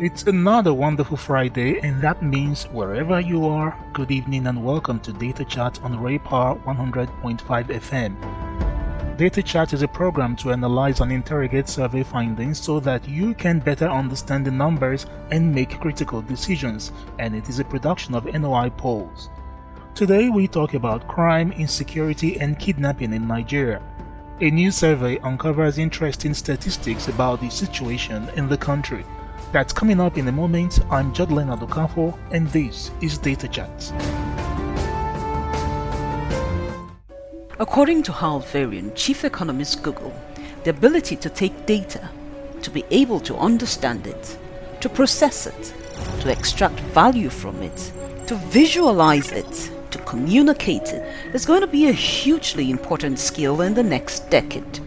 It's another wonderful Friday, and that means wherever you are, good evening and welcome to Data Chat on Raypower 100.5 FM. Data Chat is a program to analyze and interrogate survey findings so that you can better understand the numbers and make critical decisions, and it is a production of NOI Polls. Today we talk about crime, insecurity, and kidnapping in Nigeria. A new survey uncovers interesting statistics about the situation in the country. That's coming up in a moment. I'm Jodlin Adokafo, and this is Data Chat. According to Hal Varian, chief economist Google, the ability to take data, to be able to understand it, to process it, to extract value from it, to visualize it, to communicate it is going to be a hugely important skill in the next decade.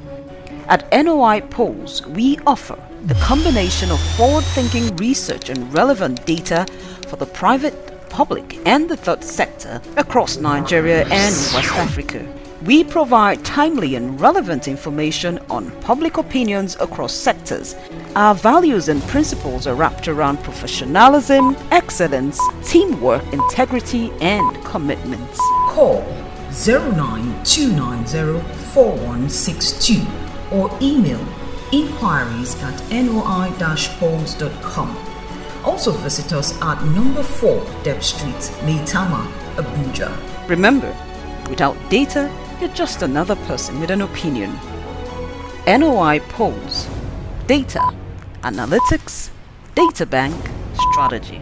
At NOI Polls, we offer a combination of forward thinking research and relevant data for the private, public, and the third sector across Nigeria and West Africa. We provide timely and relevant information on public opinions across sectors. Our values and principles are wrapped around professionalism, excellence, teamwork, integrity, and commitment. Call 092904162 or email inquiries at noi-polls.com. Also visit us at number 4 Deb Street, Maitama, Abuja. Remember, without data, you're just another person with an opinion. NOI Polls Data, Analytics, Data Bank, Strategy.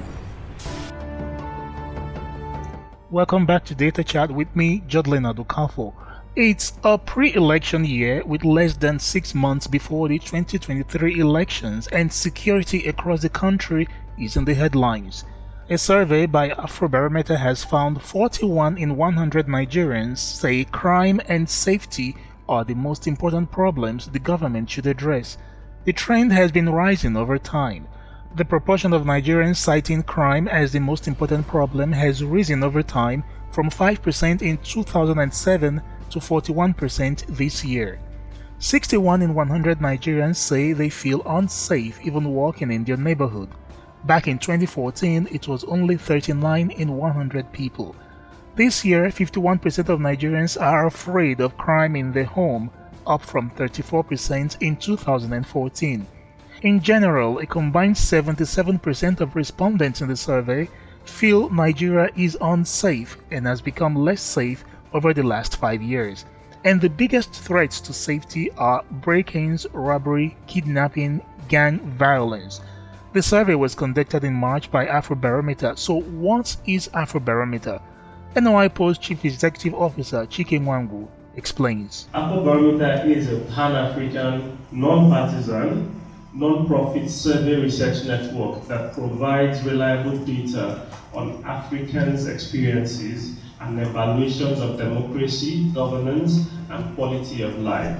Welcome back to Data Chat with me, Jodlin Adokafo. It's a pre election year with less than six months before the 2023 elections, and security across the country is in the headlines. A survey by Afrobarometer has found 41 in 100 Nigerians say crime and safety are the most important problems the government should address. The trend has been rising over time. The proportion of Nigerians citing crime as the most important problem has risen over time from 5% in 2007 to 41% this year. 61 in 100 Nigerians say they feel unsafe even walking in their neighborhood. Back in 2014, it was only 39 in 100 people. This year, 51% of Nigerians are afraid of crime in their home, up from 34% in 2014. In general, a combined 77% of respondents in the survey feel Nigeria is unsafe and has become less safe over the last five years. And the biggest threats to safety are break ins, robbery, kidnapping, gang violence. The survey was conducted in March by Afrobarometer. So, what is Afrobarometer? NOI Polls Chief Executive Officer Chike Nwangwu explains. Afrobarometer is a pan African, non partisan, non profit survey research network that provides reliable data on Africans' experiences and evaluations of democracy, governance, and quality of life.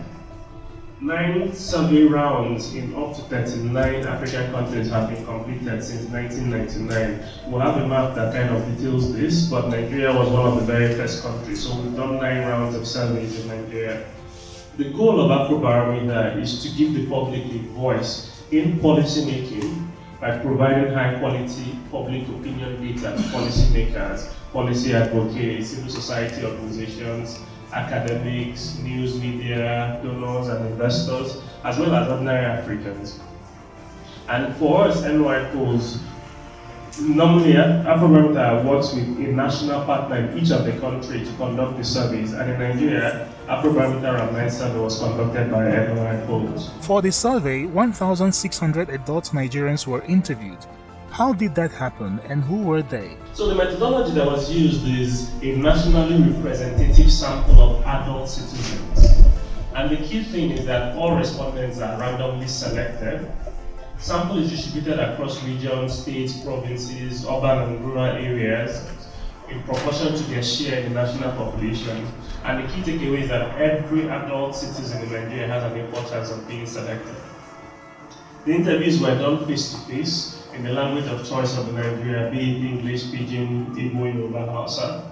Nine survey rounds in up to 39 African countries have been completed since 1999. We'll have a map that kind of details this, but Nigeria was one of the very first countries, so we've done nine rounds of surveys in Nigeria. The goal of Afrobarometer is to give the public a voice in policy making by providing high quality public opinion data to policymakers, policy advocates, civil society organizations, academics, news media, donors and investors, as well as ordinary Africans. And for us, NOI Polls, normally Afrobarometer works with a national partner in each of the country to conduct the surveys, and in Nigeria, Afrobarometer Online survey was conducted by NOI Polls. For the survey, 1,600 adult Nigerians were interviewed. How did that happen and who were they? So the methodology that was used is a nationally representative sample of adult citizens. And the key thing is that all respondents are randomly selected. Sample is distributed across regions, states, provinces, urban and rural areas in proportion to their share in the national population. And the key takeaway is that every adult citizen in Nigeria has an equal chance of being selected. The interviews were done face to face in the language of choice of Nigeria, be it English, Pidgin, Igbo, Yoruba, Hausa.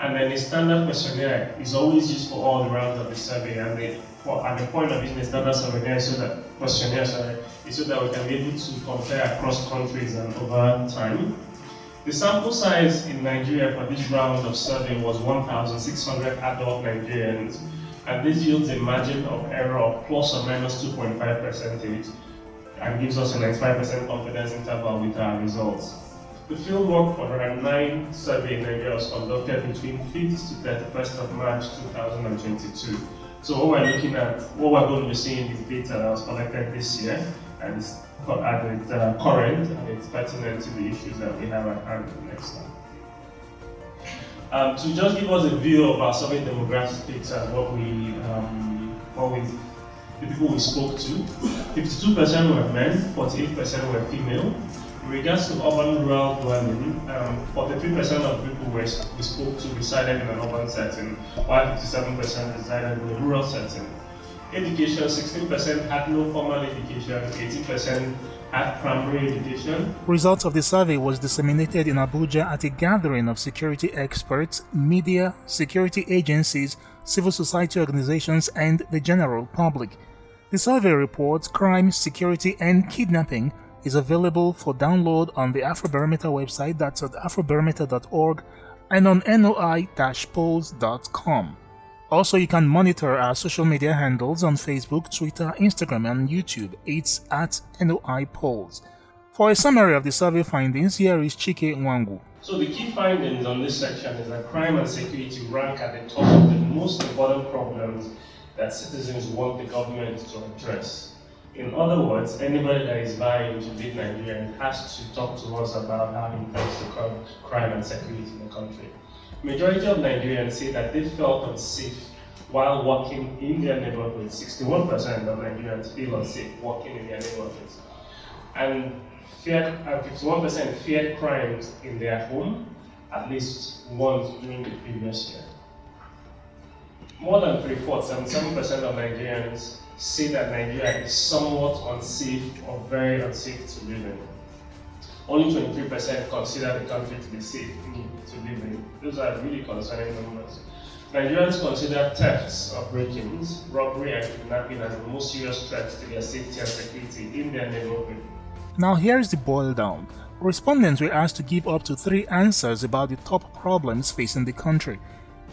And then the standard questionnaire is always used for all the rounds of the survey, and the for, at the point of using the standard surveillance so that questionnaire sorry, is so that we can be able to compare across countries and over time. The sample size in Nigeria for this round of survey was 1,600 adult Nigerians, and this yields a margin of error of plus or minus 2.5 percentage and gives us a 95% confidence interval with our results. The fieldwork for the nine survey in Nigeria was conducted between 5th to 31st of March 2022. So what we're looking at, what we're going to be seeing is data that was collected this year and it's the uh, current and it's pertinent to the issues that we have at hand next time. Um, to just give us a view of our survey demographics and what we, um, what we, people we spoke to, 52% were men, 48% were female. In regards to urban rural dwelling, um, 43% of people we spoke to resided in an urban setting, while 57% resided in a rural setting. Education, 16% had no formal education, 18% had primary education. Results of the survey was disseminated in Abuja at a gathering of security experts, media, security agencies, civil society organizations, and the general public. The survey reports crime, security, and kidnapping is available for download on the Afrobarometer website that's at afrobarometer.org and on noi-polls.com. Also, you can monitor our social media handles on Facebook, Twitter, Instagram, and YouTube. It's at NOI Polls. For a summary of the survey findings, here is Chike Nwangwu. So the key findings on this section is that crime and security rank at the top of the most important problems that citizens want the government to address. In other words, anybody that is buying to lead Nigeria has to talk to us about how he intends to curb crime and security in the country. Majority of Nigerians say that they felt unsafe while walking in their neighborhoods. 61% of Nigerians feel unsafe walking in their neighborhoods. And feared, uh, 51% feared crimes in their home at least once during the previous year. More than three-fourths, 77% of Nigerians say that Nigeria is somewhat unsafe or very unsafe to live in. Only 23% consider the country to be safe to live in. Those are really concerning numbers. Nigerians consider thefts or break-ins, robbery and kidnapping as the most serious threats to their safety and security in their neighborhood. Now here's the boil down. Respondents were asked to give up to three answers about the top problems facing the country.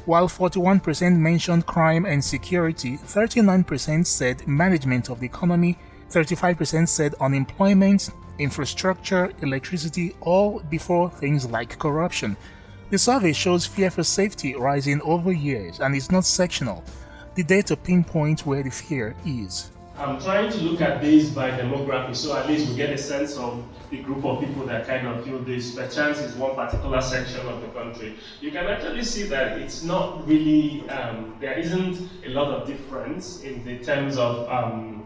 While 41% mentioned crime and security, 39% said management of the economy, 35% said unemployment, infrastructure, electricity, all before things like corruption. The survey shows fear for safety rising over years and is not sectional. The data pinpoint where the fear is. I'm trying to look at this by demography, so at least we get a sense of the group of people that kind of feel this. Perchance is one particular section of the country. You can actually see that it's not really, um, there isn't a lot of difference in the terms of um,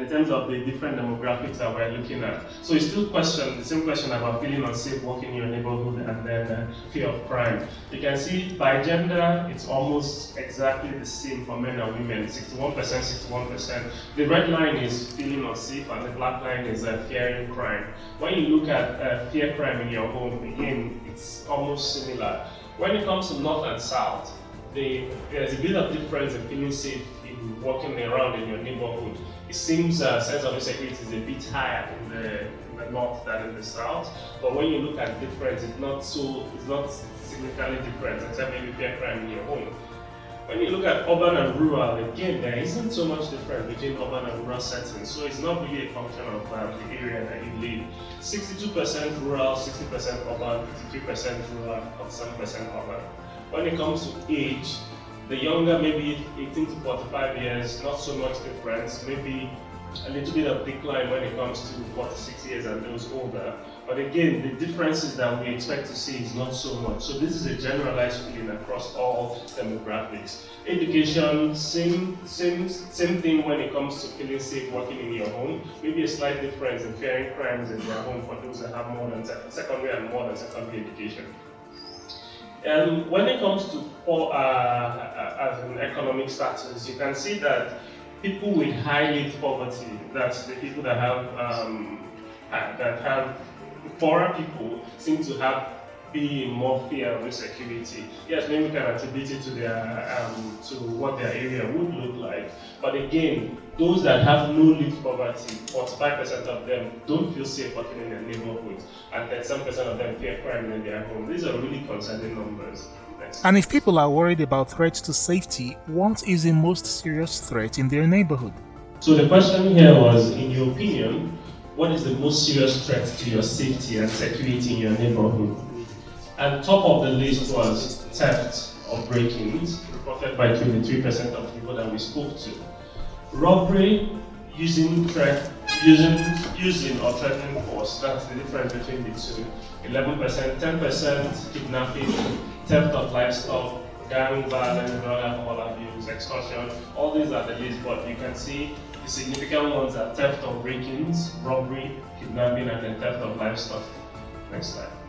in terms of the different demographics that we're looking at. So it's still question, the same question about feeling unsafe walking in your neighborhood and then uh, fear of crime. You can see by gender, it's almost exactly the same for men and women, 61%, 61%. The red line is feeling unsafe and the black line is uh, fearing crime. When you look at uh, fear crime in your home, again, it's almost similar. When it comes to north and south, the, there's a bit of difference in feeling safe in walking around in your neighborhood it seems uh, sense of insecurity is a bit higher in the, in the north than in the south. But when you look at difference, it's not so it's not significantly different, except maybe fear crime in your home. When you look at urban and rural, again, there isn't so much difference between urban and rural settings. So it's not really a function of uh, the area that you live. 62% rural, 60% urban, 53% rural, 47% urban. When it comes to age, the younger, maybe 18 to 45 years, not so much difference, maybe a little bit of decline when it comes to 46 years and those older. But again, the differences that we expect to see is not so much. So this is a generalized feeling across all demographics. Education, same, same, same thing when it comes to feeling safe working in your home. Maybe a slight difference in fearing crimes in their home for those that have more than secondary and more than secondary education. And when it comes to poor, uh, as an economic status, you can see that people with high need poverty, that's the people that have um, that have poorer people, seem to have be more fear of insecurity. Yes, maybe we can attribute it to their um, to what their area would look like. But again, those that have no lived poverty, 45% of them don't feel safe working in their neighborhoods, and 37% of them fear crime in their home. These are really concerning numbers. And if people are worried about threats to safety, what is the most serious threat in their neighborhood? So the question here was, in your opinion, what is the most serious threat to your safety and security in your neighborhood? And top of the list was theft or break-ins, reported by 23% of people that we spoke to. Robbery using threat, using using or threatening force, that's the difference between the two. 11%, 10% kidnapping, theft of livestock, gang violence, drug alcohol abuse, extortion, all these are the list, but you can see the significant ones are theft of break-ins, robbery, kidnapping, and then theft of livestock. Next slide.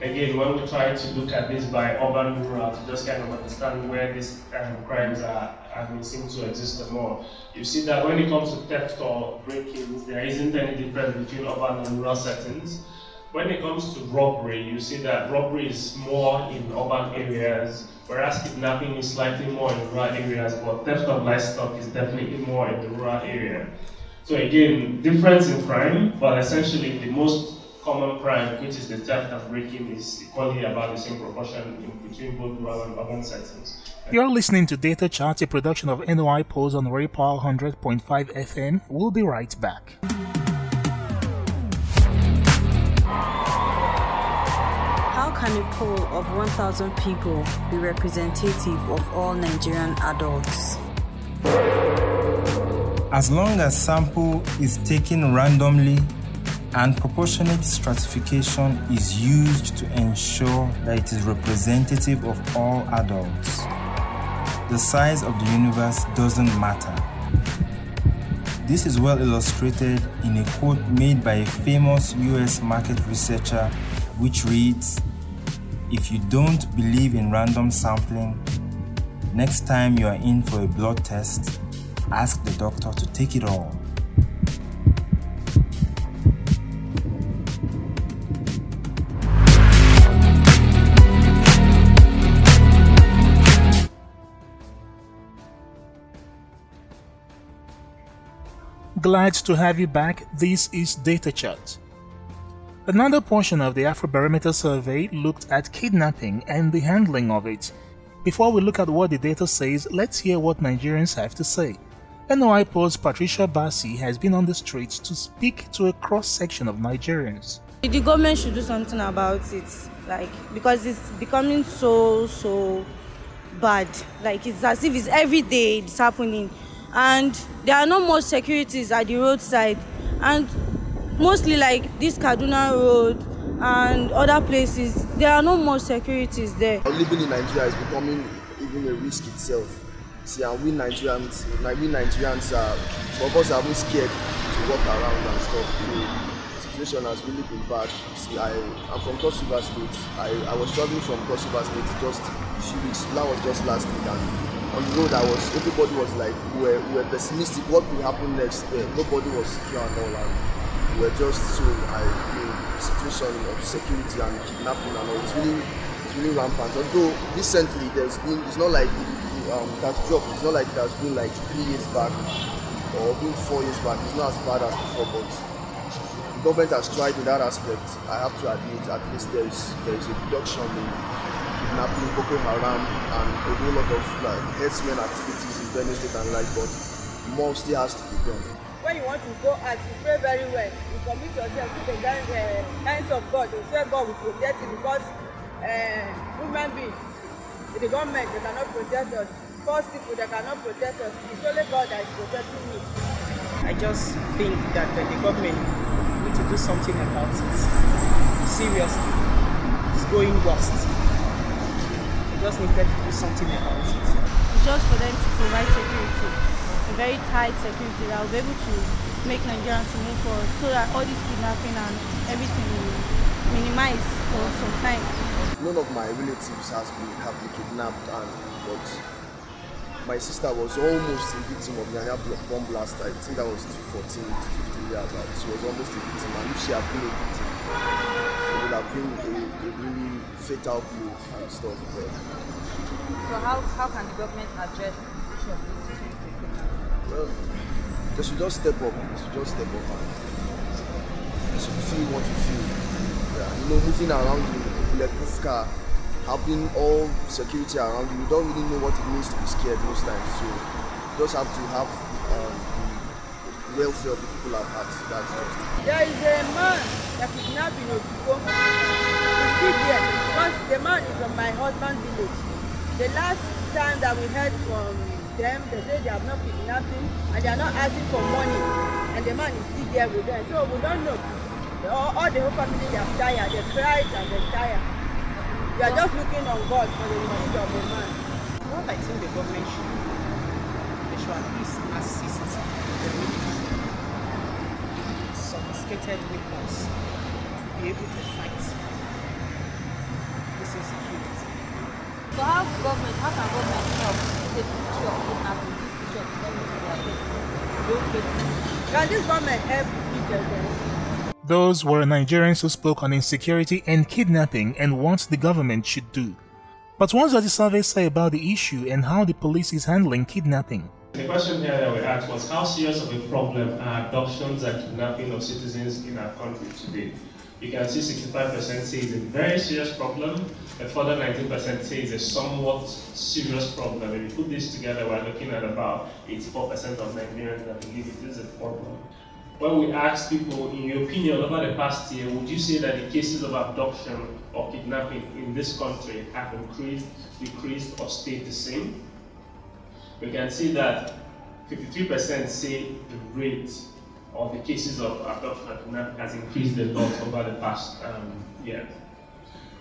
Again, when we try to look at this by urban rural to just kind of understand where these um, crimes are, and seem to exist the more, you see that when it comes to theft or break-ins, there isn't any difference between urban and rural settings. When it comes to robbery, you see that robbery is more in urban areas, whereas kidnapping is slightly more in rural areas, but theft of livestock is definitely more in the rural area. So again, difference in crime, but essentially the most common crime, which is the theft and breaking, is equally about the same proportion in between both rural and urban settings. You're listening to Data Chat, a production of NOI Polls on Raypower 100.5 FM. We'll be right back. How can a poll of 1,000 people be representative of all Nigerian adults? As long as sample is taken randomly and proportionate stratification is used to ensure that it is representative of all adults. The size of the universe doesn't matter. This is well illustrated in a quote made by a famous US market researcher, which reads If you don't believe in random sampling, next time you are in for a blood test, ask the doctor to take it all. Glad to have you back. This is Data Chat. Another portion of the Afrobarometer survey looked at kidnapping and the handling of it. Before we look at what the data says, let's hear what Nigerians have to say. NOI Polls Patricia Bassi has been on the streets to speak to a cross section of Nigerians. The government should do something about it, like because it's becoming so so bad. Like it's as if it's every day it's happening and there are no more securities at the roadside. And mostly like this kaduna road and other places there are no more securities there. living in nigeria is becoming even a risk itself. See and we nigerians we nigerians are some of us are even scared to walk around and stuff. So the situation has really been bad. See i i'm from cross river state. I i was travelling from cross river state just a few weeks that was just last week. And on the road I was everybody was like we were, we were pessimistic. What will happen next? There nobody was secure and all and we were just so I the situation of security and kidnapping and all it's really it's really rampant. Although recently there's been it's not like um, it has dropped it's not like it has been like three years back or been four years back. It's not as bad as before but the government has tried in that aspect. I have to admit at least there is there is a reduction in kidnapping, Boko Haram, and a whole lot of like herdsmen activities in Benue State and like, but more still has to be done. When you want to go out, you pray very well. You commit yourself to the uh, hands of God. You say God will protect you because uh, human beings, the government, they cannot protect us. First people, they cannot protect us. It's only God that is protecting me. I just think that uh, the government need to do something about it. Seriously, it's going worst just needed to do something about it. It's just for them to provide security, a very tight security that will be able to make Nigerians to move forward so that all this kidnapping and everything will minimize for some time. None of my relatives has been have been kidnapped and but my sister was almost a victim of Nyanya bomb blast. I think that was 14 to 15 years back. She was almost a victim, and if she had been a victim, it would have been a, a really fatal blow and stuff. But, so how, how can the government address the issue of this Well, they should just step up. They should just step up and they should feel what you feel. Yeah, you know, moving around in bulletproof car having all security around you, you don't really know what it means to be scared most times. So you just have to have um, welfare of the people at heart. That's just. There is a man that is now in Otuko. He's still there because the man is from my husband's village. The last time that we heard from them, they say they have not kidnapped him and they are not asking for money. And the man is still there with them. So we don't know. All, all the whole family, they have tired. They cried and they tired. We are just looking on God for the release of the man. What I think the government should do, they should at least assist the military with sophisticated weapons to be able to fight this insecurity. So how government, how can government help take issue of kidnapping, this issue of kidnapping don't face? Can this government help people then? Those were Nigerians who spoke on insecurity and kidnapping and what the government should do. But what does the survey say about the issue and how the police is handling kidnapping? The question here that we asked was how serious of a problem are abductions and kidnapping of citizens in our country today? You can see 65% say it's a very serious problem, a further 19% say it's a somewhat serious problem. If you put this together, we're looking at about 84% of Nigerians that believe it is a problem when we asked people, in your opinion, over the past year, would you say that the cases of abduction or kidnapping in this country have increased, decreased, or stayed the same? We can see that 53% say the rate of the cases of abduction and has increased a lot over the past um, year.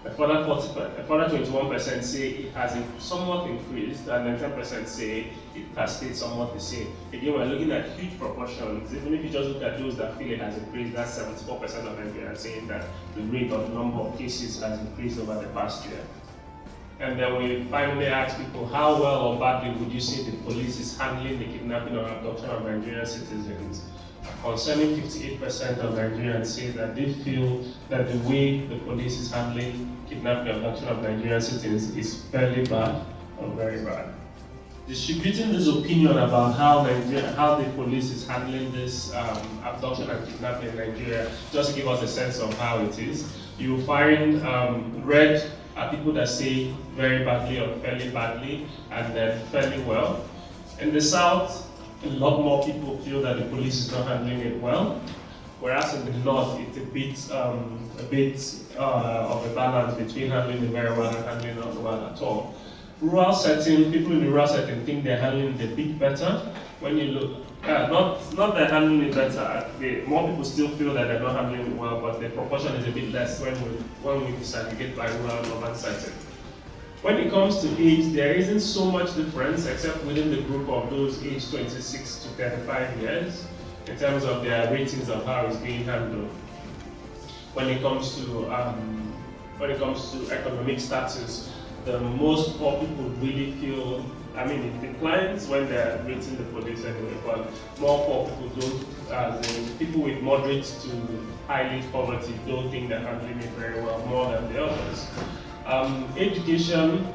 A further 40, a further 21% say it has somewhat increased, and then 10% say it has stayed somewhat the same. Again, we're looking at huge proportions. Even if you just look at those that feel it has increased, that's 74% of them are saying that the rate of number of cases has increased over the past year. And then we finally ask people how well or badly would you say the police is handling the kidnapping or abduction of Nigerian citizens? Concerning 58% of Nigerians say that they feel that the way the police is handling kidnapping and abduction of Nigerian citizens is fairly bad or very bad. Distributing this opinion about how Nigeria, how the police is handling this um, abduction and kidnapping in Nigeria, just to give us a sense of how it is. You find um, red are people that say very badly or fairly badly, and then fairly well. In the south, a lot more people feel that the police is not handling it well. Whereas in the north, it's a bit, um, a bit uh, of a balance between handling it very well and handling it not well at all. Rural setting, people in the rural setting think they're handling it a bit better. When you look, uh, not not they're handling it better. More people still feel that they're not handling it well, but the proportion is a bit less when we when we disaggregate by rural and urban setting. When it comes to age, there isn't so much difference except within the group of those aged 26 to 35 years in terms of their ratings of how it's being handled. When it comes to um, when it comes to economic status, the most poor people really feel. I mean, it declines when they're rating the police anyway, more poor people don't. As in, people with moderate to highly poverty don't think they're handling it very well more than the others. Um, education,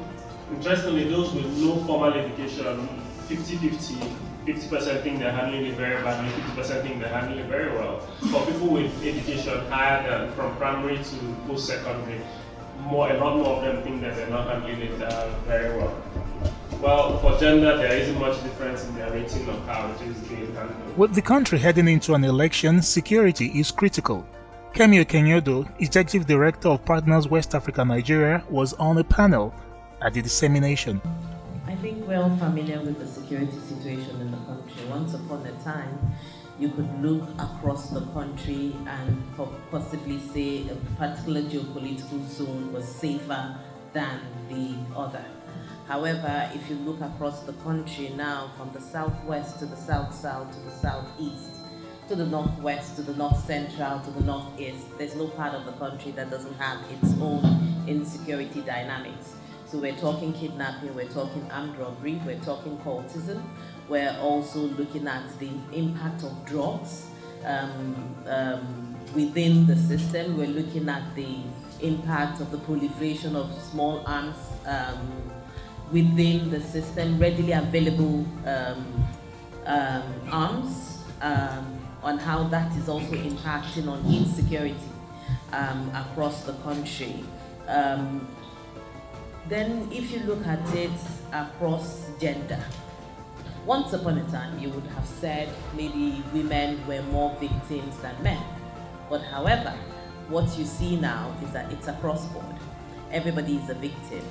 interestingly, those with no formal education, 50-50 50% think they're handling it very badly, 50% think they're handling it very well. For people with education higher than from primary to post-secondary, more, a lot more of them think that they're not handling it uh, very well. Well, for gender, there isn't much difference in their rating of how it is being handled. With the country heading into an election, security is critical. Kemi Okenyodo, Executive Director of Partners West Africa Nigeria, was on a panel at the dissemination. I think we're all familiar with the security situation in the country. Once upon a time, you could look across the country and possibly say a particular geopolitical zone was safer than the other. However, if you look across the country now, from the southwest to the south south to the southeast, to the northwest, to the north central, to the northeast, there's no part of the country that doesn't have its own insecurity dynamics. So we're talking kidnapping, we're talking armed robbery, we're talking cultism, we're also looking at the impact of drugs um, um, within the system. We're looking at the impact of the proliferation of small arms um, within the system, readily available um, um, arms, um, on how that is also impacting on insecurity across the country. then if you look at it across gender, once upon a time, you would have said maybe women were more victims than men. But however, what you see now is that it's across board. Everybody is a victim,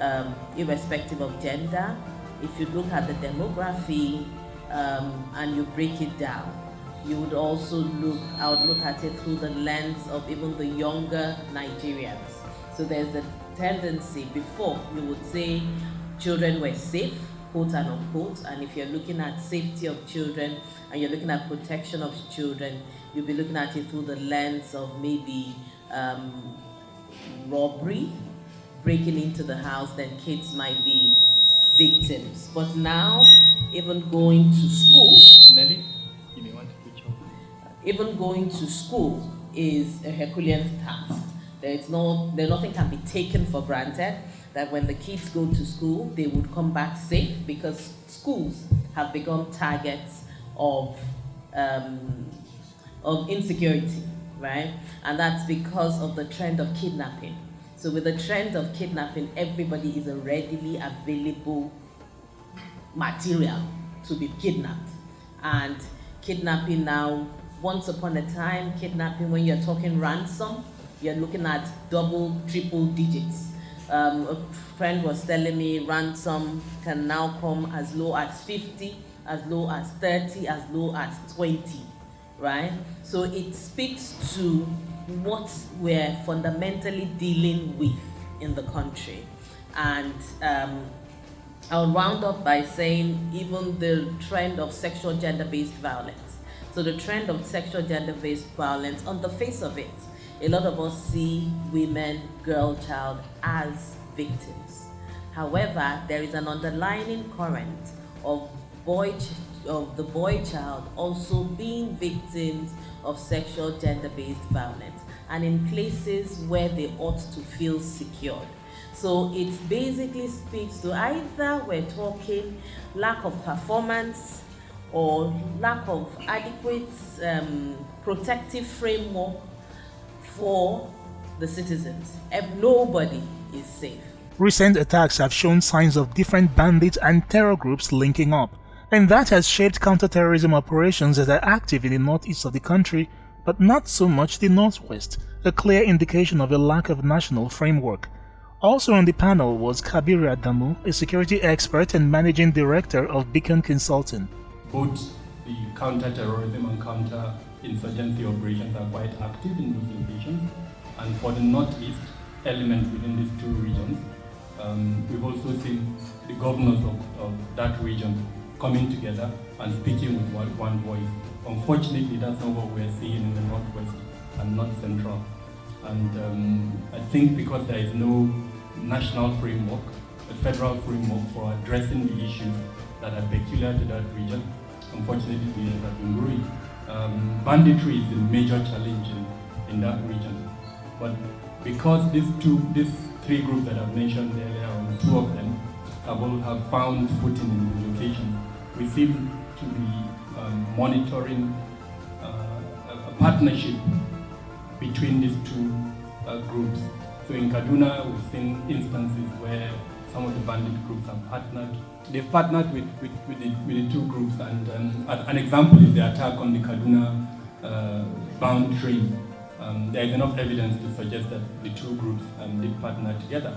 um, irrespective of gender. If you look at the demography um, and you break it down, you would also look, I would look at it through the lens of even the younger Nigerians. So there's a tendency before you would say children were safe quote and unquote. And if you're looking at safety of children and you're looking at protection of children, you'll be looking at it through the lens of maybe um, robbery, breaking into the house, then kids might be victims. But now, even going to school, Nelly, you may want to put your... even going to school is a Herculean task. There is no, there nothing can be taken for granted that when the kids go to school, they would come back safe because schools have become targets of, um, of insecurity, right? And that's because of the trend of kidnapping. So with the trend of kidnapping, everybody is a readily available material to be kidnapped. And kidnapping now, once upon a time, kidnapping when you're talking ransom, you're looking at double, triple digits. Um, a friend was telling me ransom can now come as low as 50, as low as 30, as low as 20, right? So it speaks to what we're fundamentally dealing with in the country. And um, I'll round up by saying even the trend of sexual gender-based violence. So the trend of sexual gender-based violence, on the face of it, a lot of us see women, girl child as victims. However, there is an underlying current of boy of the boy child also being victims of sexual gender-based violence and in places where they ought to feel secured. So it basically speaks to either we're talking lack of performance or lack of adequate um, protective framework for the citizens. If nobody is safe. Recent attacks have shown signs of different bandits and terror groups linking up, and that has shaped counterterrorism operations that are active in the northeast of the country, but not so much the northwest, a clear indication of a lack of national framework. Also on the panel was Kabir Adamu, a security expert and managing director of Beacon Consulting. Both the counter-terrorism and counter-insurgency operations are quite active in those locations. And for the Northeast, elements within these two regions, um, we've also seen the governors of, of, that region coming together and speaking with one, one voice. Unfortunately, that's not what we're seeing in the Northwest and North Central. And um, I think because there is no national framework, a federal framework for addressing the issues that are peculiar to that region, unfortunately, we have been growing. Um, banditry is a major challenge in, in that region. But because these two, these three groups that I've mentioned earlier, two of them have all have found footing in the locations, we seem to be um, monitoring uh, a, partnership between these two uh, groups. So in Kaduna, we've seen instances where some of the bandit groups have partnered. They've partnered with, with, with, the, with the, two groups, and um, an example is the attack on the Kaduna uh, bound train um, there is enough evidence to suggest that the two groups um, did partner together.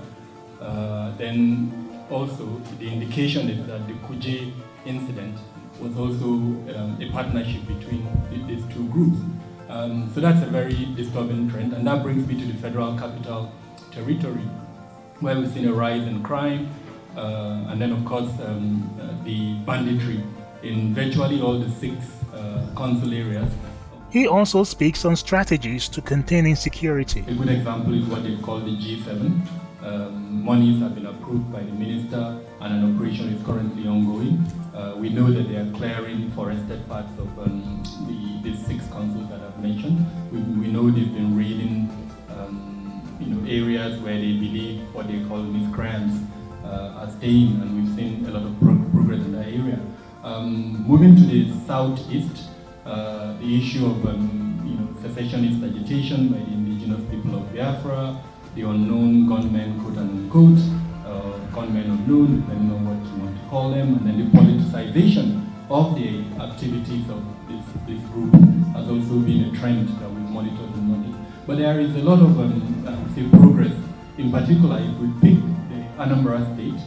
Uh, then also the indication is that the Kuje incident was also um, a partnership between these two groups. Um, so that's a very disturbing trend, and that brings me to the federal capital territory, where we've seen a rise in crime, uh, and then of course um, uh, the banditry in virtually all the six uh, consul areas he also speaks on strategies to contain insecurity. A good example is what they call the G7. Um, monies have been approved by the minister and an operation is currently ongoing. Uh, we know that they are clearing forested parts of um, the, six councils that I've mentioned. We, we know they've been raiding um, you know, areas where they believe what they call miscreants uh, are staying, and we've seen a lot of pro progress in that area. Um, moving to the southeast, uh, the issue of um, you know, secessionist agitation by the indigenous people of Biafra, the unknown gunmen, quote unquote, uh, gunmen unknown, depending on what call them, and then the politicization of the activities of this, this group has also been a trend that we've monitored and noted. But there is a lot of, um, say, progress. In particular, if we pick the Anambra State,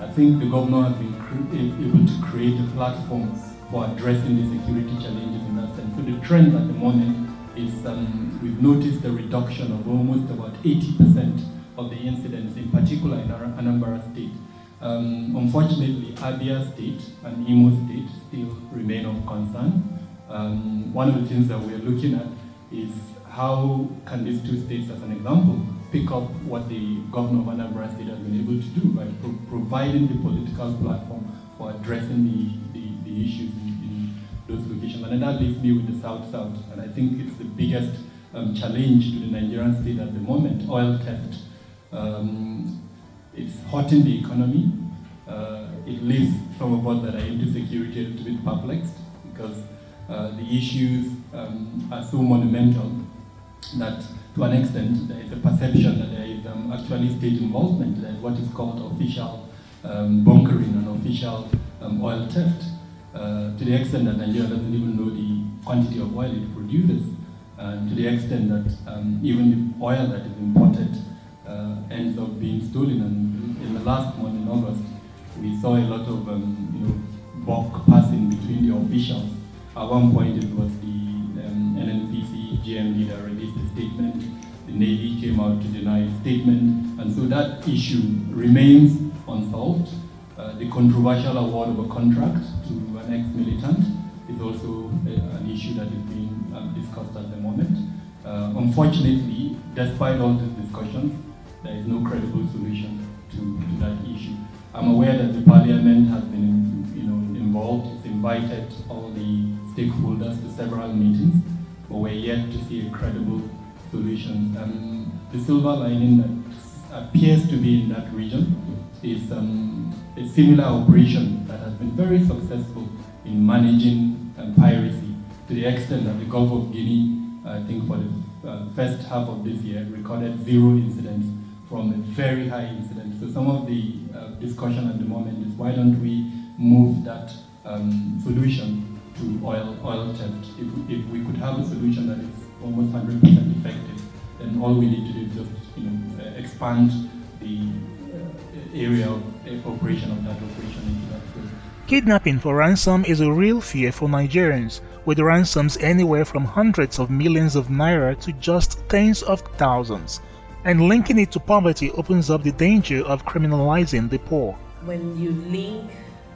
I think the governor has been able to create a platform for addressing the security challenges in that sense. So the trend at the moment is um, we've noticed a reduction of almost about 80% of the incidents, in particular in Anambra State. Um, unfortunately, Abia State and Imo State still remain of concern. Um, one of the things that we're looking at is how can these two states, as an example, pick up what the governor of Anambra State has been able to do by pro providing the political platform for addressing the, the, the issues in, in, those locations. And that leaves me with the South-South. And I think it's the biggest um, challenge to the Nigerian state at the moment, oil theft. Um, it's hurting the economy. Uh, it leaves some of us that are into security a little bit perplexed because uh, the issues um, are so monumental that to an extent, there is a perception that there is um, actually state involvement. There is what is called official um, bunkering and official um, oil theft. Uh, to the extent that Nigeria doesn't even know the quantity of oil it produces, and to the extent that um, even the oil that is imported uh, ends up being stolen. And last month, in August, we saw a lot of um, you know buck passing between the officials. At one point, it was the um, NNPC GMD that released a statement. The Navy came out to deny the statement. And so that issue remains unsolved. Uh, the controversial award of a contract to an ex-militant is also a, an issue that is being um, discussed at the moment. Uh, unfortunately, despite all these discussions, there is no credible solution to, to that issue. I'm aware that the parliament has been you know, involved, it's invited all the stakeholders to several meetings, but we're yet to see a credible solution. Um, the silver lining that appears to be in that region is um, a similar operation that has been very successful in managing um, piracy to the extent that the Gulf of Guinea, I think for the uh, first half of this year, recorded zero incidents from a very high incident. So some of the uh, discussion at the moment is why don't we move that um, solution to oil, oil theft. If, if we could have a solution that is almost 100% effective, then all we need to do is just you know, uh, expand the uh, area of uh, operation of that operation into that field. Kidnapping for ransom is a real fear for Nigerians, with ransoms anywhere from hundreds of millions of naira to just tens of thousands. And linking it to poverty opens up the danger of criminalizing the poor. When you link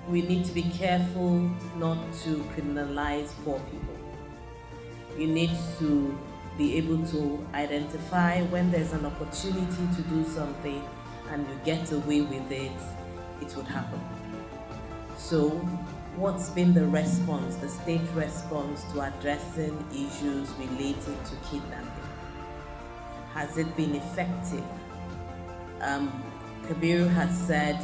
we need to be careful not to criminalize poor people. You need to be able to identify when there's an opportunity to do something and you get away with it, it would happen. So, what's been the response, the state response to addressing issues related to kidnapping? Has it been effective? Um, Kabir has said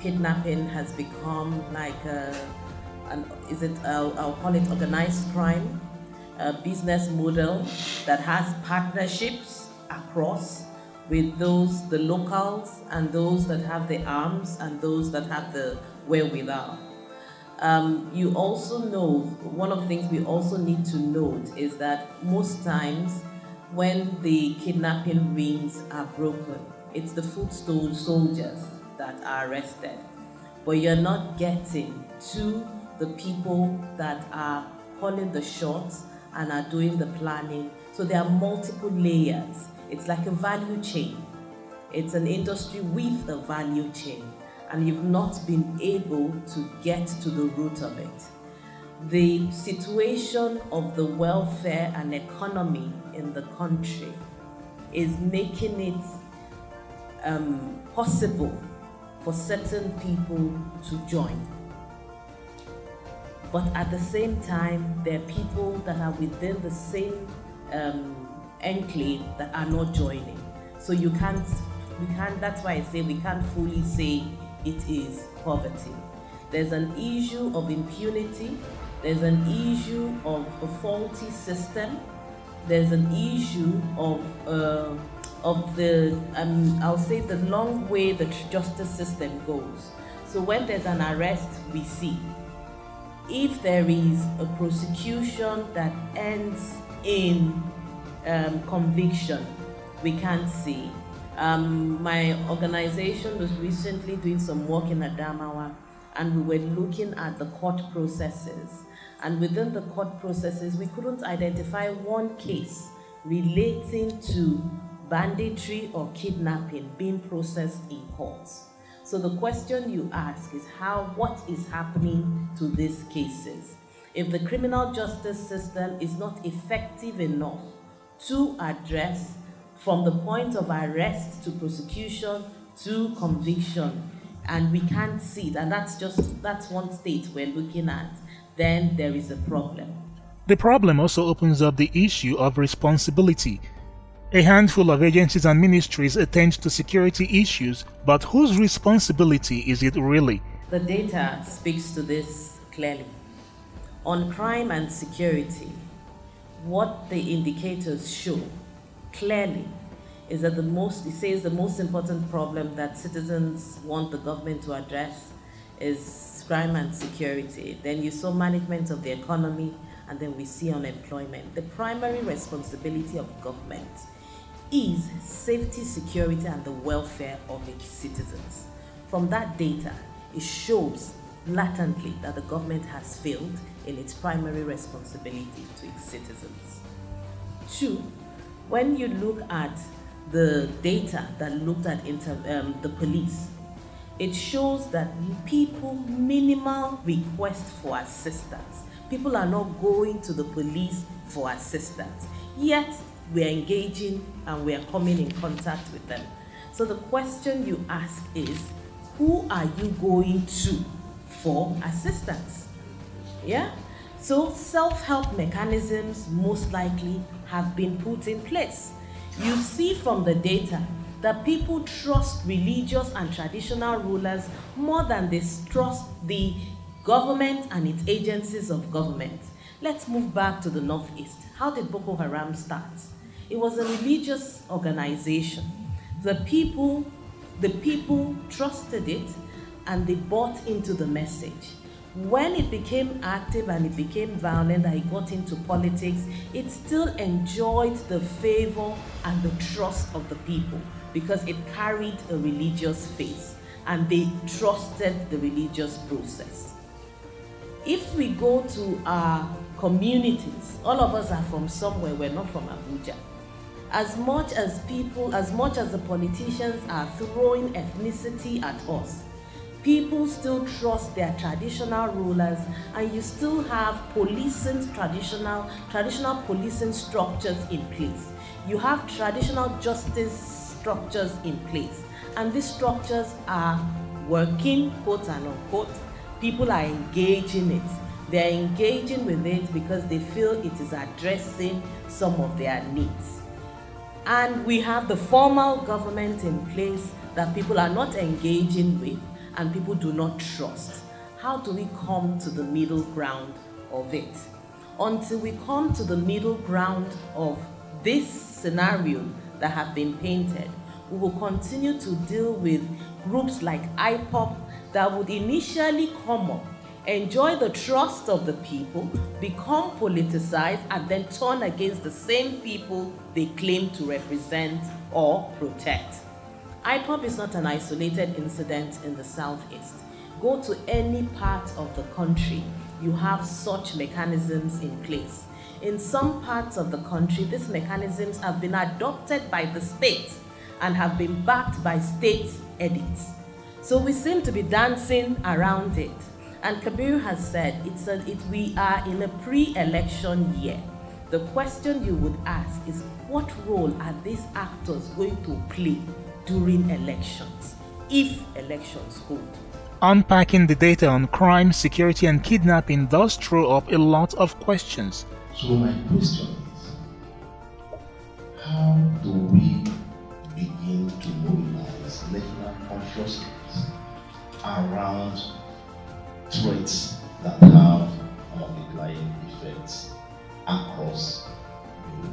kidnapping has become like a, an, is it, uh, I'll call it organized crime, a business model that has partnerships across with those, the locals and those that have the arms and those that have the wherewithal. Um, you also know, one of the things we also need to note is that most times when the kidnapping rings are broken, it's the foot soldiers that are arrested, but you're not getting to the people that are calling the shots and are doing the planning. So there are multiple layers. It's like a value chain. It's an industry with a value chain, and you've not been able to get to the root of it. The situation of the welfare and economy in the country is making it um, possible for certain people to join. But at the same time, there are people that are within the same um, enclave that are not joining. So you can't, we can't, that's why I say we can't fully say it is poverty. There's an issue of impunity, there's an issue of a faulty system, there's an issue of uh, of the um, I'll say the long way the justice system goes. So when there's an arrest, we see. If there is a prosecution that ends in um, conviction, we can't see. Um, my organization was recently doing some work in Adamawa, and we were looking at the court processes. And within the court processes, we couldn't identify one case relating to banditry or kidnapping being processed in courts. So the question you ask is how what is happening to these cases? If the criminal justice system is not effective enough to address from the point of arrest to prosecution to conviction and we can't see it and that's just that's one state we're looking at then there is a problem the problem also opens up the issue of responsibility a handful of agencies and ministries attend to security issues, but whose responsibility is it really? The data speaks to this clearly. On crime and security, what the indicators show clearly is that the most, it says the most important problem that citizens want the government to address is crime and security. Then you saw management of the economy, and then we see unemployment. The primary responsibility of government is safety, security, and the welfare of its citizens. From that data, it shows latently that the government has failed in its primary responsibility to its citizens. Two, when you look at the data that looked at um, the police, it shows that people minimal request for assistance. People are not going to the police for assistance. Yet we are engaging and we are coming in contact with them. So the question you ask is, who are you going to for assistance? Yeah? So self-help mechanisms most likely have been put in place. You see from the data that people trust religious and traditional rulers more than they trust the government and its agencies of government. Let's move back to the Northeast. How did Boko Haram start? It was a religious organization. The people, the people trusted it and they bought into the message. When it became active and it became violent and it got into politics, it still enjoyed the favor and the trust of the people because it carried a religious faith and they trusted the religious process. If we go to our communities, all of us are from somewhere, we're not from Abuja as much as people, as much as the politicians are throwing ethnicity at us, people still trust their traditional rulers and you still have policing traditional traditional policing structures in place you have traditional justice structures in place and these structures are working quote and unquote people are engaging it they're engaging with it because they feel it is addressing some of their needs and we have the formal government in place that people are not engaging with and people do not trust. How do we come to the middle ground of it? Until we come to the middle ground of this scenario that have been painted, we will continue to deal with groups like IPOB that would initially come up enjoy the trust of the people, become politicized, and then turn against the same people they claim to represent or protect. IPOB is not an isolated incident in the Southeast. Go to any part of the country, you have such mechanisms in place. In some parts of the country, these mechanisms have been adopted by the state and have been backed by state edits. So we seem to be dancing around it. And Kabir has said it's a, it, we are in a pre-election year. The question you would ask is what role are these actors going to play during elections, if elections hold. Unpacking the data on crime, security, and kidnapping does throw up a lot of questions. So, my question is how do we begin to mobilize national consciousness around threats that have multiplying effects across the?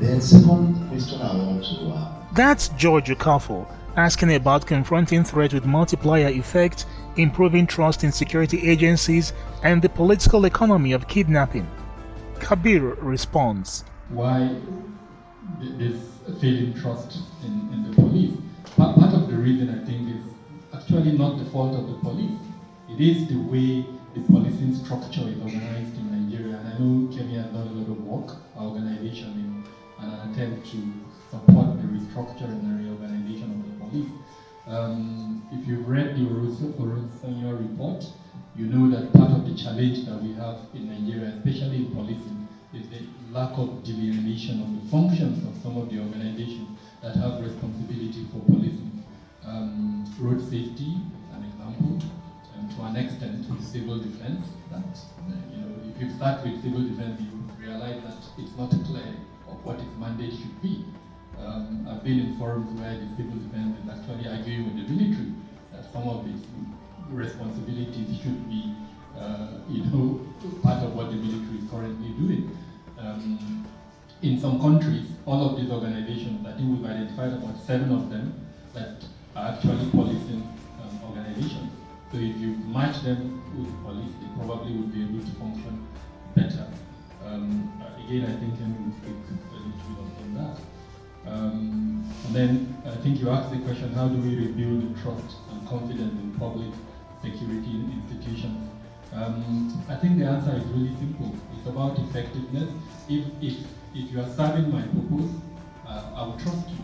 Then, second question I want to ask. That's George Okafor asking about confronting threat with multiplier effect, improving trust in security agencies, and the political economy of kidnapping. Kabir responds. Why this failing trust in, in the police? Part, part of the reason I think is actually not the fault of the police. It is the way the policing structure is organized in Nigeria. And I know Kemi has done a lot of work, our organization, in an attempt to support the restructuring and reorganization of the police. Um, if you've read the Oronsaye report, you know that part of the challenge that we have in Nigeria, especially in policing, is the lack of delineation of the functions of some of the organizations that have responsibility for policing. Um, road safety, an example, and to an extent, civil defense. That you know, if you start with civil defense, you realize that it's not clear of what its mandate should be. Um, I've been in forums where the civil defense is actually arguing with the military some of its responsibilities should be, uh, you know, part of what the military is currently doing. Um, in some countries, all of these organizations, I think we've identified about seven of them that are actually policing um, organizations. So if you match them with police, they probably would be able to function better. Um, again, I think Ken will speak a little bit on that. Um, and then I think you asked the question, how do we rebuild trust and confidence in public security institutions? Um, I think the answer is really simple. It's about effectiveness. If, if, if you are serving my purpose, uh, I will trust you.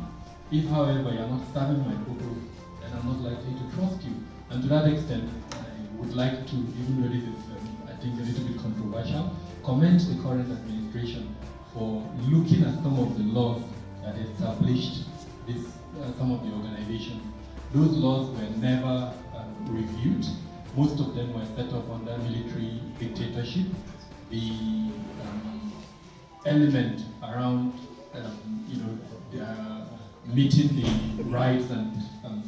If, however, you are not serving my purpose, then I'm not likely to trust you. And to that extent, I would like to, even though this is, um, I think, a little bit controversial, commend the current administration for looking at some of the laws that established this, uh, some of the organizations. Those laws were never um, reviewed. Most of them were set up under military dictatorship. The um, element around, um, you know, meeting the rights and um,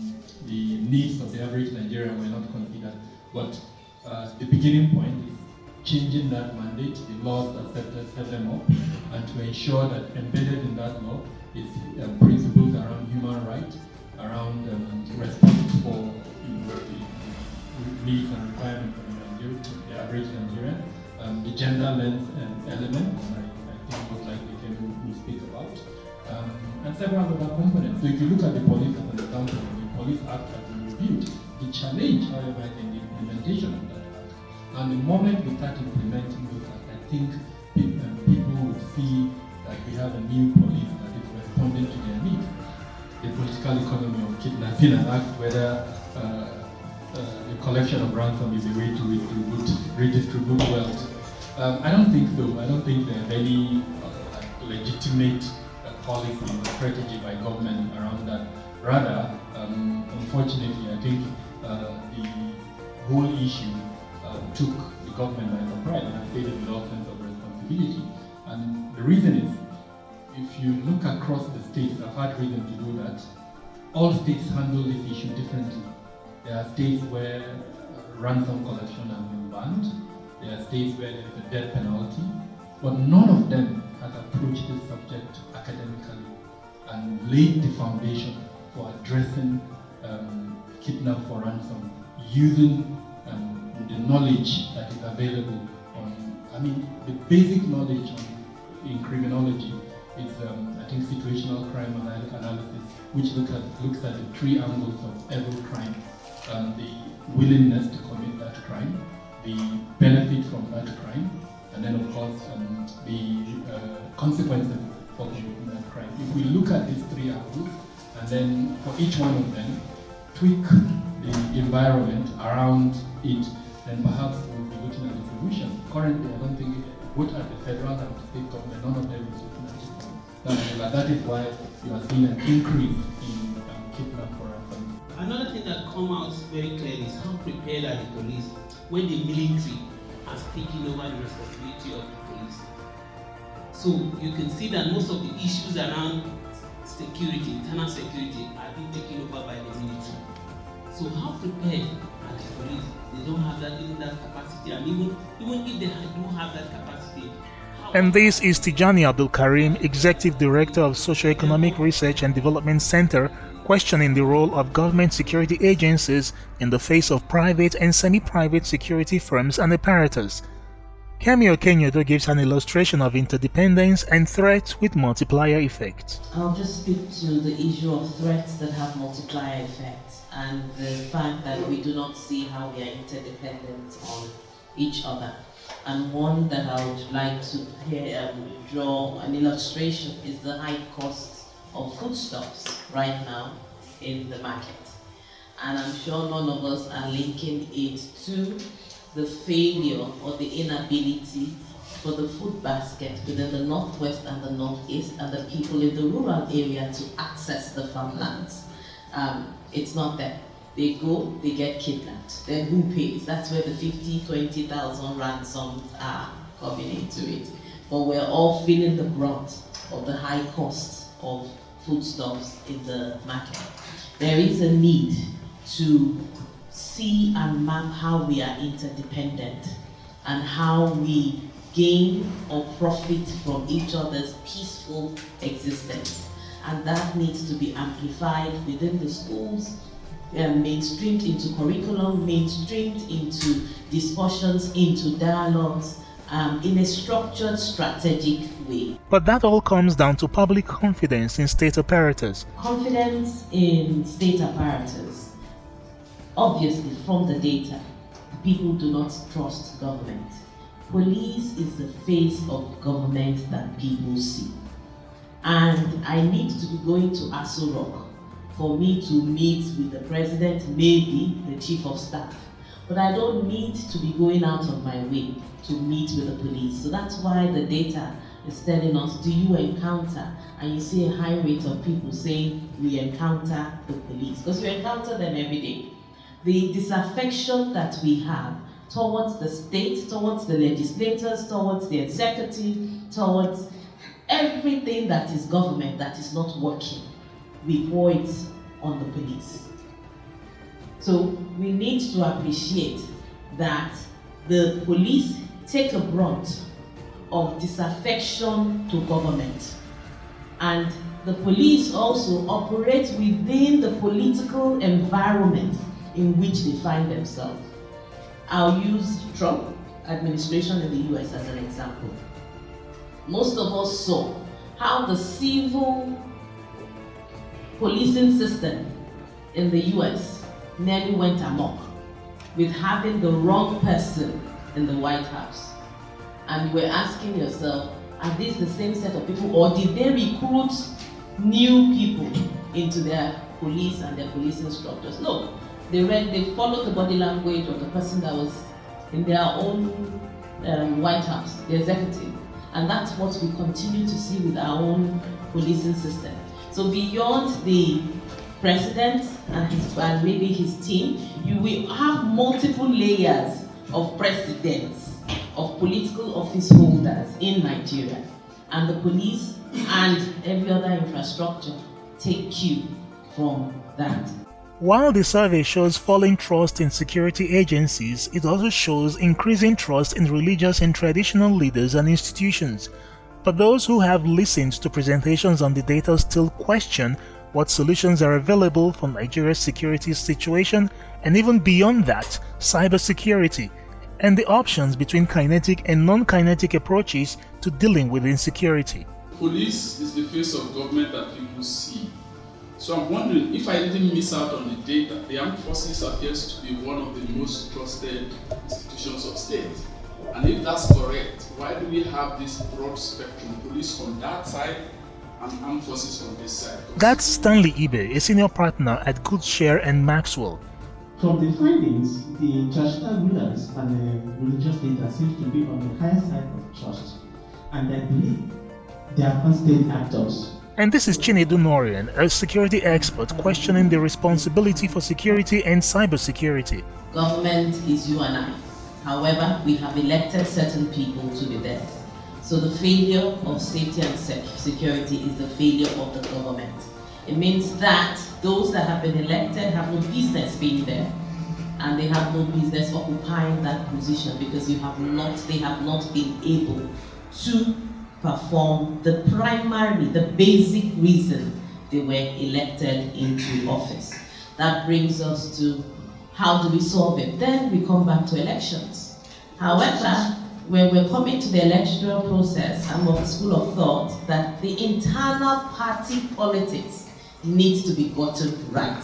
the needs of the average Nigerian were not considered. But uh, the beginning point is changing that mandate, the laws that set, set them up, and to ensure that embedded in that law is uh, principles around human rights, around um, the, the needs and requirements of Nigeria, the average Nigerian, um, the gender lens and element, I, I think most likely Ken will speak about, um, and several other components. So if you look at the police as an example, the Police Act has been reviewed. The challenge, however, is in the implementation of that act. And the moment we start implementing those I think people, um, people would see that we have a new police that is responding to their needs. The political economy of kidnapping and ask whether uh, uh, the collection of ransom is a way to redistribute, redistribute wealth. Um, I don't think so. I don't think there's any uh, legitimate uh, policy or strategy by government around that. Rather, um, unfortunately, I think uh, the whole issue uh, took the government by surprise and I say it with all sense of responsibility. And the reason is if you look across the states, I've had reason to do that, all states handle this issue differently. There are states where ransom collection has been banned. There are states where there is a death penalty. But none of them has approached this subject academically and laid the foundation for addressing um, kidnap for ransom using um, the knowledge that is available on, I mean, the basic knowledge on, in criminology is, um, I think, situational crime analysis, which look at, looks at the three angles of every crime. Um, the willingness to commit that crime, the benefit from that crime, and then, of course, um, the uh, consequences for committing that crime. If we look at these three angles, and then for each one of them, tweak the environment around it, then perhaps we'll be looking at a solution. Currently, I don't think, both at the federal and state government, none of them is That is why you are seeing an increase in um, kidnap for. Another thing that comes out very clearly is how prepared are the police when the military has taken over the responsibility of the police. So you can see that most of the issues around security, internal security, are being taken over by the military. So how prepared are the police? They don't have that, even that capacity, and even even if they do have that capacity. And this is Tijani Abdul Karim, Executive Director of Socioeconomic Research and Development Center, questioning the role of government security agencies in the face of private and semi-private security firms and apparatus. Kemi Okenyodo gives an illustration of interdependence and threats with multiplier effects. I'll just speak to the issue of threats that have multiplier effects and the fact that we do not see how we are interdependent on each other. And one that I would like to hear, um, draw an illustration is the high cost of foodstuffs right now in the market. And I'm sure none of us are linking it to the failure or the inability for the food basket within the northwest and the northeast and the people in the rural area to access the farmlands. Um, it's not there. They go, they get kidnapped. Then who pays? That's where the 50, 20,000 ransoms are coming into it. But we're all feeling the brunt of the high cost of foodstuffs in the market. There is a need to see and map how we are interdependent and how we gain or profit from each other's peaceful existence. And that needs to be amplified within the schools, um, mainstreamed into curriculum, mainstreamed into discussions, into dialogues, um, in a structured, strategic way. But that all comes down to public confidence in state apparatus. Confidence in state apparatus Obviously, from the data, people do not trust government. Police is the face of government that people see. And I need to be going to Aso Rock for me to meet with the president, maybe the chief of staff. But I don't need to be going out of my way to meet with the police. So that's why the data is telling us, do you encounter? And you see a high rate of people saying, we encounter the police. Because you encounter them every day the disaffection that we have towards the state, towards the legislators, towards the executive, towards everything that is government that is not working, we pour it on the police. So we need to appreciate that the police take a brunt of disaffection to government. And the police also operate within the political environment in which they find themselves. I'll use Trump administration in the US as an example. Most of us saw how the civil policing system in the US nearly went amok with having the wrong person in the White House. And you were asking yourself, are these the same set of people or did they recruit new people into their police and their policing structures? No, they read, they followed the body language of the person that was in their own um, White House, the executive. And that's what we continue to see with our own policing system. So beyond the president and, his, and maybe his team, you will have multiple layers of presidents, of political office holders in Nigeria. And the police and every other infrastructure take cue from that. While the survey shows falling trust in security agencies, it also shows increasing trust in religious and traditional leaders and institutions. But those who have listened to presentations on the data still question what solutions are available for Nigeria's security situation and even beyond that, cybersecurity, and the options between kinetic and non-kinetic approaches to dealing with insecurity. Police is the face of government that people see so I'm wondering if I didn't miss out on the data, the armed forces appears to be one of the most trusted institutions of state. And if that's correct, why do we have this broad spectrum police on that side and armed forces on this side? That's Stanley Ibe, a senior partner at Goodshare and Maxwell. From the findings, the traditional rulers and the religious leaders seem to be on the higher side of trust. And I believe They are constant actors. And this is Chinedu Norian, a security expert questioning the responsibility for security and cybersecurity. Government is you and I. However, we have elected certain people to be there. So the failure of safety and security is the failure of the government. It means that those that have been elected have no business being there and they have no business occupying that position because you have not, they have not been able to perform the primary, the basic reason they were elected into office. That brings us to how do we solve it? Then we come back to elections. However, when we're coming to the electoral process, I'm of the school of thought that the internal party politics needs to be gotten right.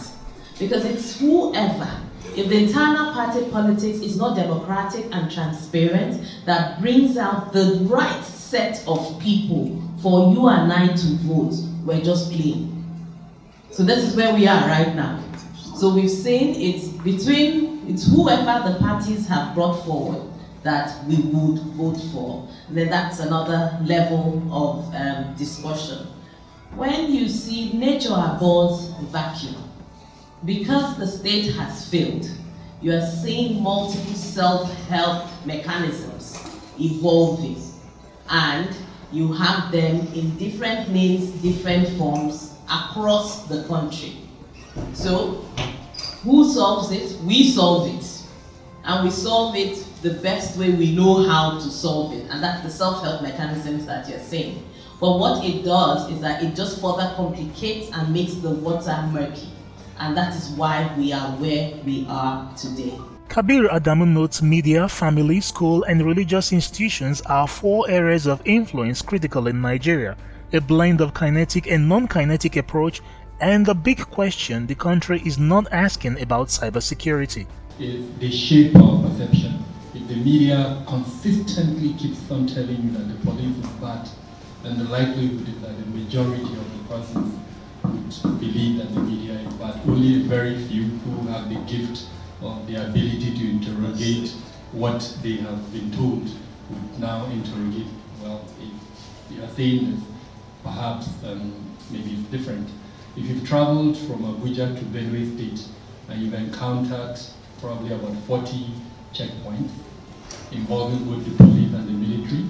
Because it's whoever, if the internal party politics is not democratic and transparent, that brings out the right set of people for you and I to vote, we're just playing. So this is where we are right now. So we've seen it's between, it's whoever the parties have brought forward that we would vote for. then that's another level of um, discussion. When you see nature abhors vacuum, because the state has failed, you are seeing multiple self-help mechanisms evolving and you have them in different names, different forms across the country. So, who solves it? We solve it. And we solve it the best way we know how to solve it. And that's the self-help mechanisms that you're saying. But what it does is that it just further complicates and makes the water murky. And that is why we are where we are today. Kabir Adamu notes media, family, school, and religious institutions are four areas of influence critical in Nigeria, a blend of kinetic and non kinetic approach, and the big question the country is not asking about cybersecurity. Is the shape of perception. If the media consistently keeps on telling you that the police is bad, then the likelihood is that the majority of the persons would believe that the media is bad. Only very few who have the gift of the ability to interrogate what they have been told would now interrogate. Well, if you are saying this, perhaps um, maybe it's different. If you've traveled from Abuja to Benue State and you've encountered probably about 40 checkpoints involving both the police and the military,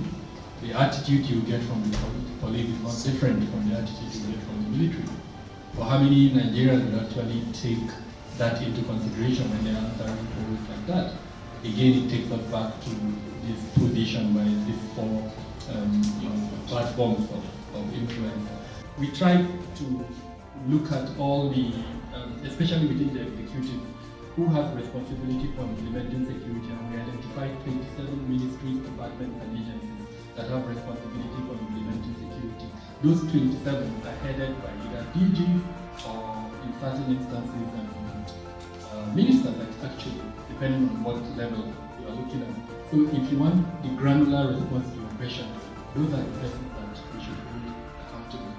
the attitude you get from the police is not different from the attitude you get from the military. For how many Nigerians would actually take that into consideration when they're answering polls like that. Again, it takes us back to this position by these four um, you know, platforms of, of influence. We try to look at all the, um, especially within the executive, who has responsibility for implementing security, and we identified 27 ministries, departments, and agencies that have responsibility for implementing security. Those 27 are headed by either DGs or, in certain instances, um, ministers actually, depending on what level you are looking at. So if you want the granular response to your question, those are the persons that we should hold accountable.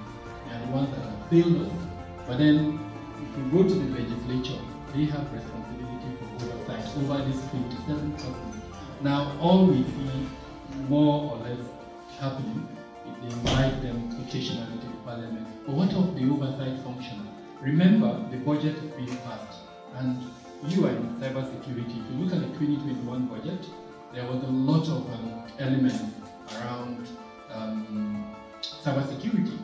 They are the ones that have failed us. But then if you go to the legislature, they have responsibility for oversight over these 27 persons. Now all we see more or less happening is they invite them occasionally to the parliament. But what of the oversight function? Remember, the budget is being passed and you are in cybersecurity. If you look at the 2021 budget, there was a lot of um, elements around um, cybersecurity.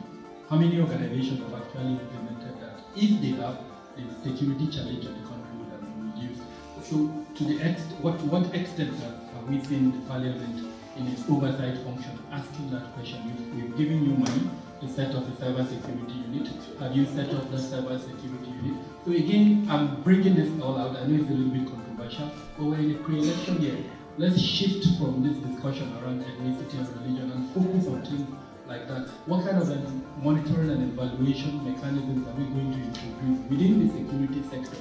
How many organizations have actually implemented that? If they have, the security challenge of the country would have been reduced. So, to the ex what, what extent have we seen the parliament in its oversight function asking that question? We've, we've given you money to set up a cybersecurity unit. Have you set up that cybersecurity unit? So again, I'm bringing this all out. I know it's a little bit controversial, but we're in a pre-election year. Let's shift from this discussion around ethnicity and religion and focus on things like that. What kind of monitoring and evaluation mechanisms are we going to introduce within the security sector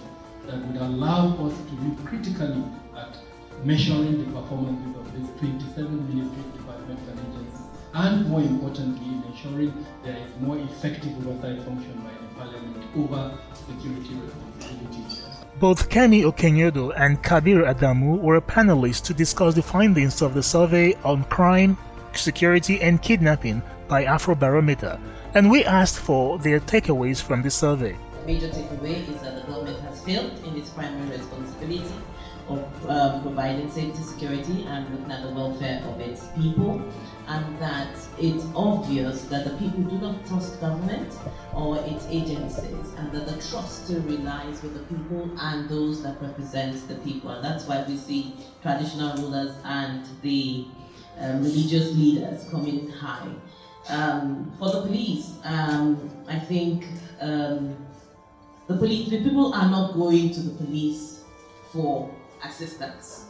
that would allow us to look critically at measuring the performances of these 27 ministries, departments, and agencies, and more importantly, in ensuring there is more effective oversight function by the Parliament over security responsibilities. Both Kemi Okenyodo and Kabir Adamu were panelists to discuss the findings of the survey on crime security and kidnapping by Afrobarometer, and we asked for their takeaways from the survey. The major takeaway is that the government has failed in its primary responsibility of um, providing safety, security, and looking at the welfare of its people, and that it's obvious that the people do not trust government or its agencies, and that the trust relies with the people and those that represent the people. And that's why we see traditional rulers and the um, religious leaders coming high. Um, for the police, um, I think um, the police, the people are not going to the police for assistance.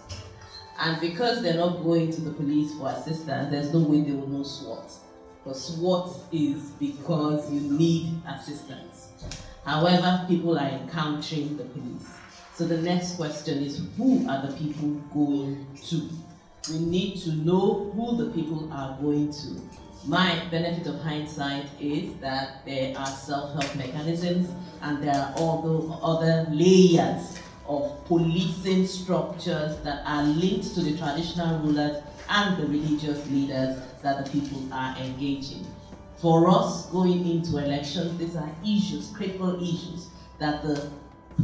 And because they're not going to the police for assistance, there's no way they will know SWAT. Because SWAT is because you need assistance. However, people are encountering the police. So the next question is who are the people going to? We need to know who the people are going to. My benefit of hindsight is that there are self-help mechanisms and there are all other layers of policing structures that are linked to the traditional rulers and the religious leaders that the people are engaging. For us, going into elections, these are issues, critical issues, that the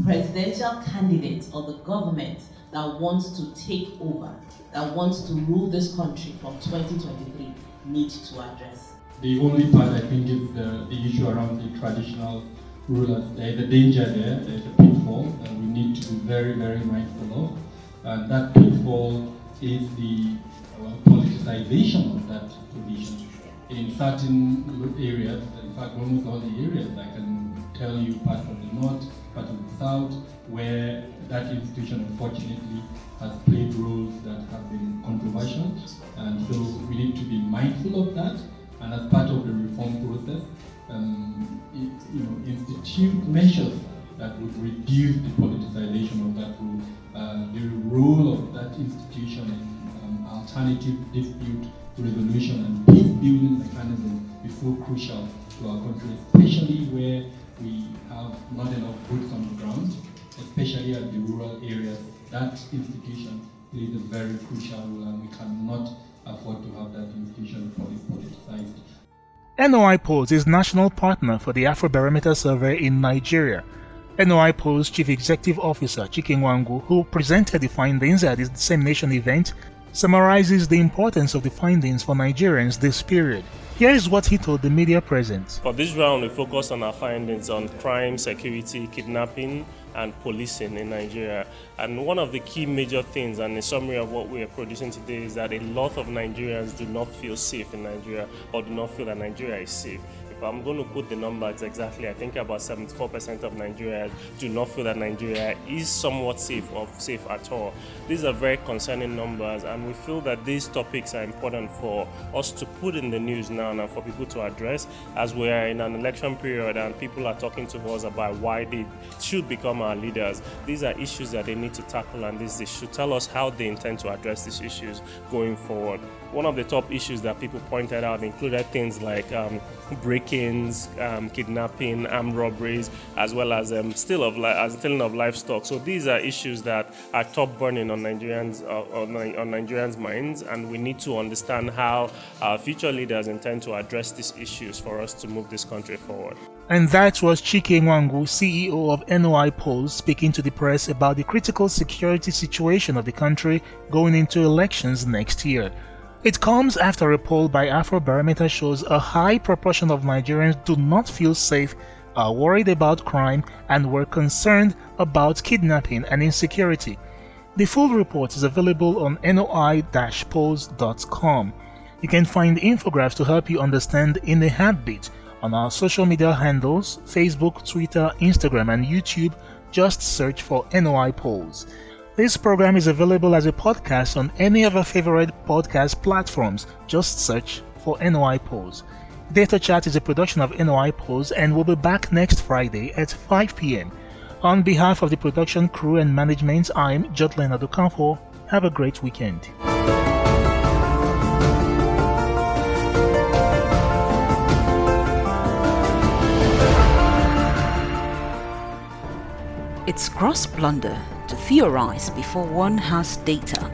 presidential candidate or the government that wants to take over, that wants to rule this country from 2023 need to address. The only part I think is the, the issue around the traditional rulers. There is a danger there, there is a pitfall that we need to be very, very mindful of. And that pitfall is the uh, politicization of that position. In certain areas, in fact almost all the areas, I can tell you part of the north, part of the south, where that institution unfortunately has played roles that have been controversial. And so we need to be mindful of that. And as part of the reform process, um, you know, institute measures that would reduce the politicization of that role. Uh, the role of that institution in um, alternative dispute resolution and peace building mechanism is so crucial to our country, especially where we have not enough boots on the ground, especially at the rural areas. That institution plays a very crucial role and we cannot afford to have that institution politicized. NOI Polls is national partner for the Afrobarometer survey in Nigeria. NOI Polls Chief Executive Officer Chike Nwangwu, who presented the findings at this same nation event, summarizes the importance of the findings for Nigerians this period. Here is what he told the media present. For this round, we focus on our findings on crime, security, kidnapping, and policing in Nigeria. And one of the key major things, and a summary of what we are producing today, is that a lot of Nigerians do not feel safe in Nigeria or do not feel that Nigeria is safe. I'm going to put the numbers exactly, I think about 74% of Nigerians do not feel that Nigeria is somewhat safe or safe at all. These are very concerning numbers, and we feel that these topics are important for us to put in the news now and for people to address as we are in an election period and people are talking to us about why they should become our leaders. These are issues that they need to tackle, and this they should tell us how they intend to address these issues going forward. One of the top issues that people pointed out included things like um, break-ins, um, kidnapping, armed robberies, as well as um, still of as stealing of livestock. So these are issues that are top burning on Nigerians uh, on, on Nigerians' minds, and we need to understand how our future leaders intend to address these issues for us to move this country forward. And that was Chike Nwangwu, CEO of NOI Polls, speaking to the press about the critical security situation of the country going into elections next year. It comes after a poll by Afrobarometer shows a high proportion of Nigerians do not feel safe, are worried about crime, and were concerned about kidnapping and insecurity. The full report is available on noi-polls.com. You can find infographics to help you understand in a heartbeat on our social media handles Facebook, Twitter, Instagram, and YouTube. Just search for NOI Polls. This program is available as a podcast on any of your favorite podcast platforms. Just search for NOI Polls. Data Chat is a production of NOI Polls and will be back next Friday at 5 p.m. On behalf of the production crew and management, I'm Jodlena Dukanfo. Have a great weekend. It's gross blunder theorize before one has data.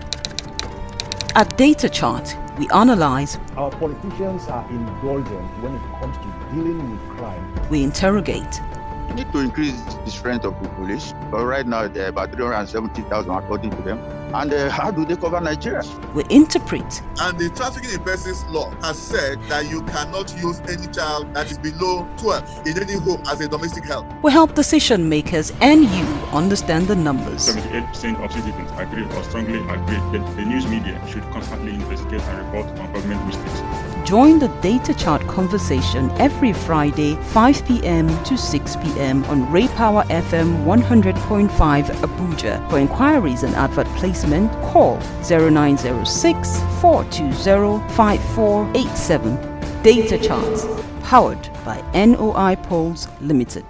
At Data Chat, We analyze, Our politicians are indulgent when it comes to dealing with crime. we interrogate, We need to increase the strength of the police. But right now, there are about 370,000 according to them. And uh, how do they cover Nigeria? we interpret, And the trafficking in persons law has said that you cannot use any child that is below 12 in any home as a domestic help. we help decision makers and you understand the numbers. 78% of citizens agree or strongly agree that the news media should constantly investigate and report on government mistakes. Join the Data Chat conversation every Friday, 5 p.m. to 6 p.m. on Ray Power FM 100.5 Abuja. For inquiries and advert call 0906 420 5487. Data Chats, powered by NOI Polls Limited.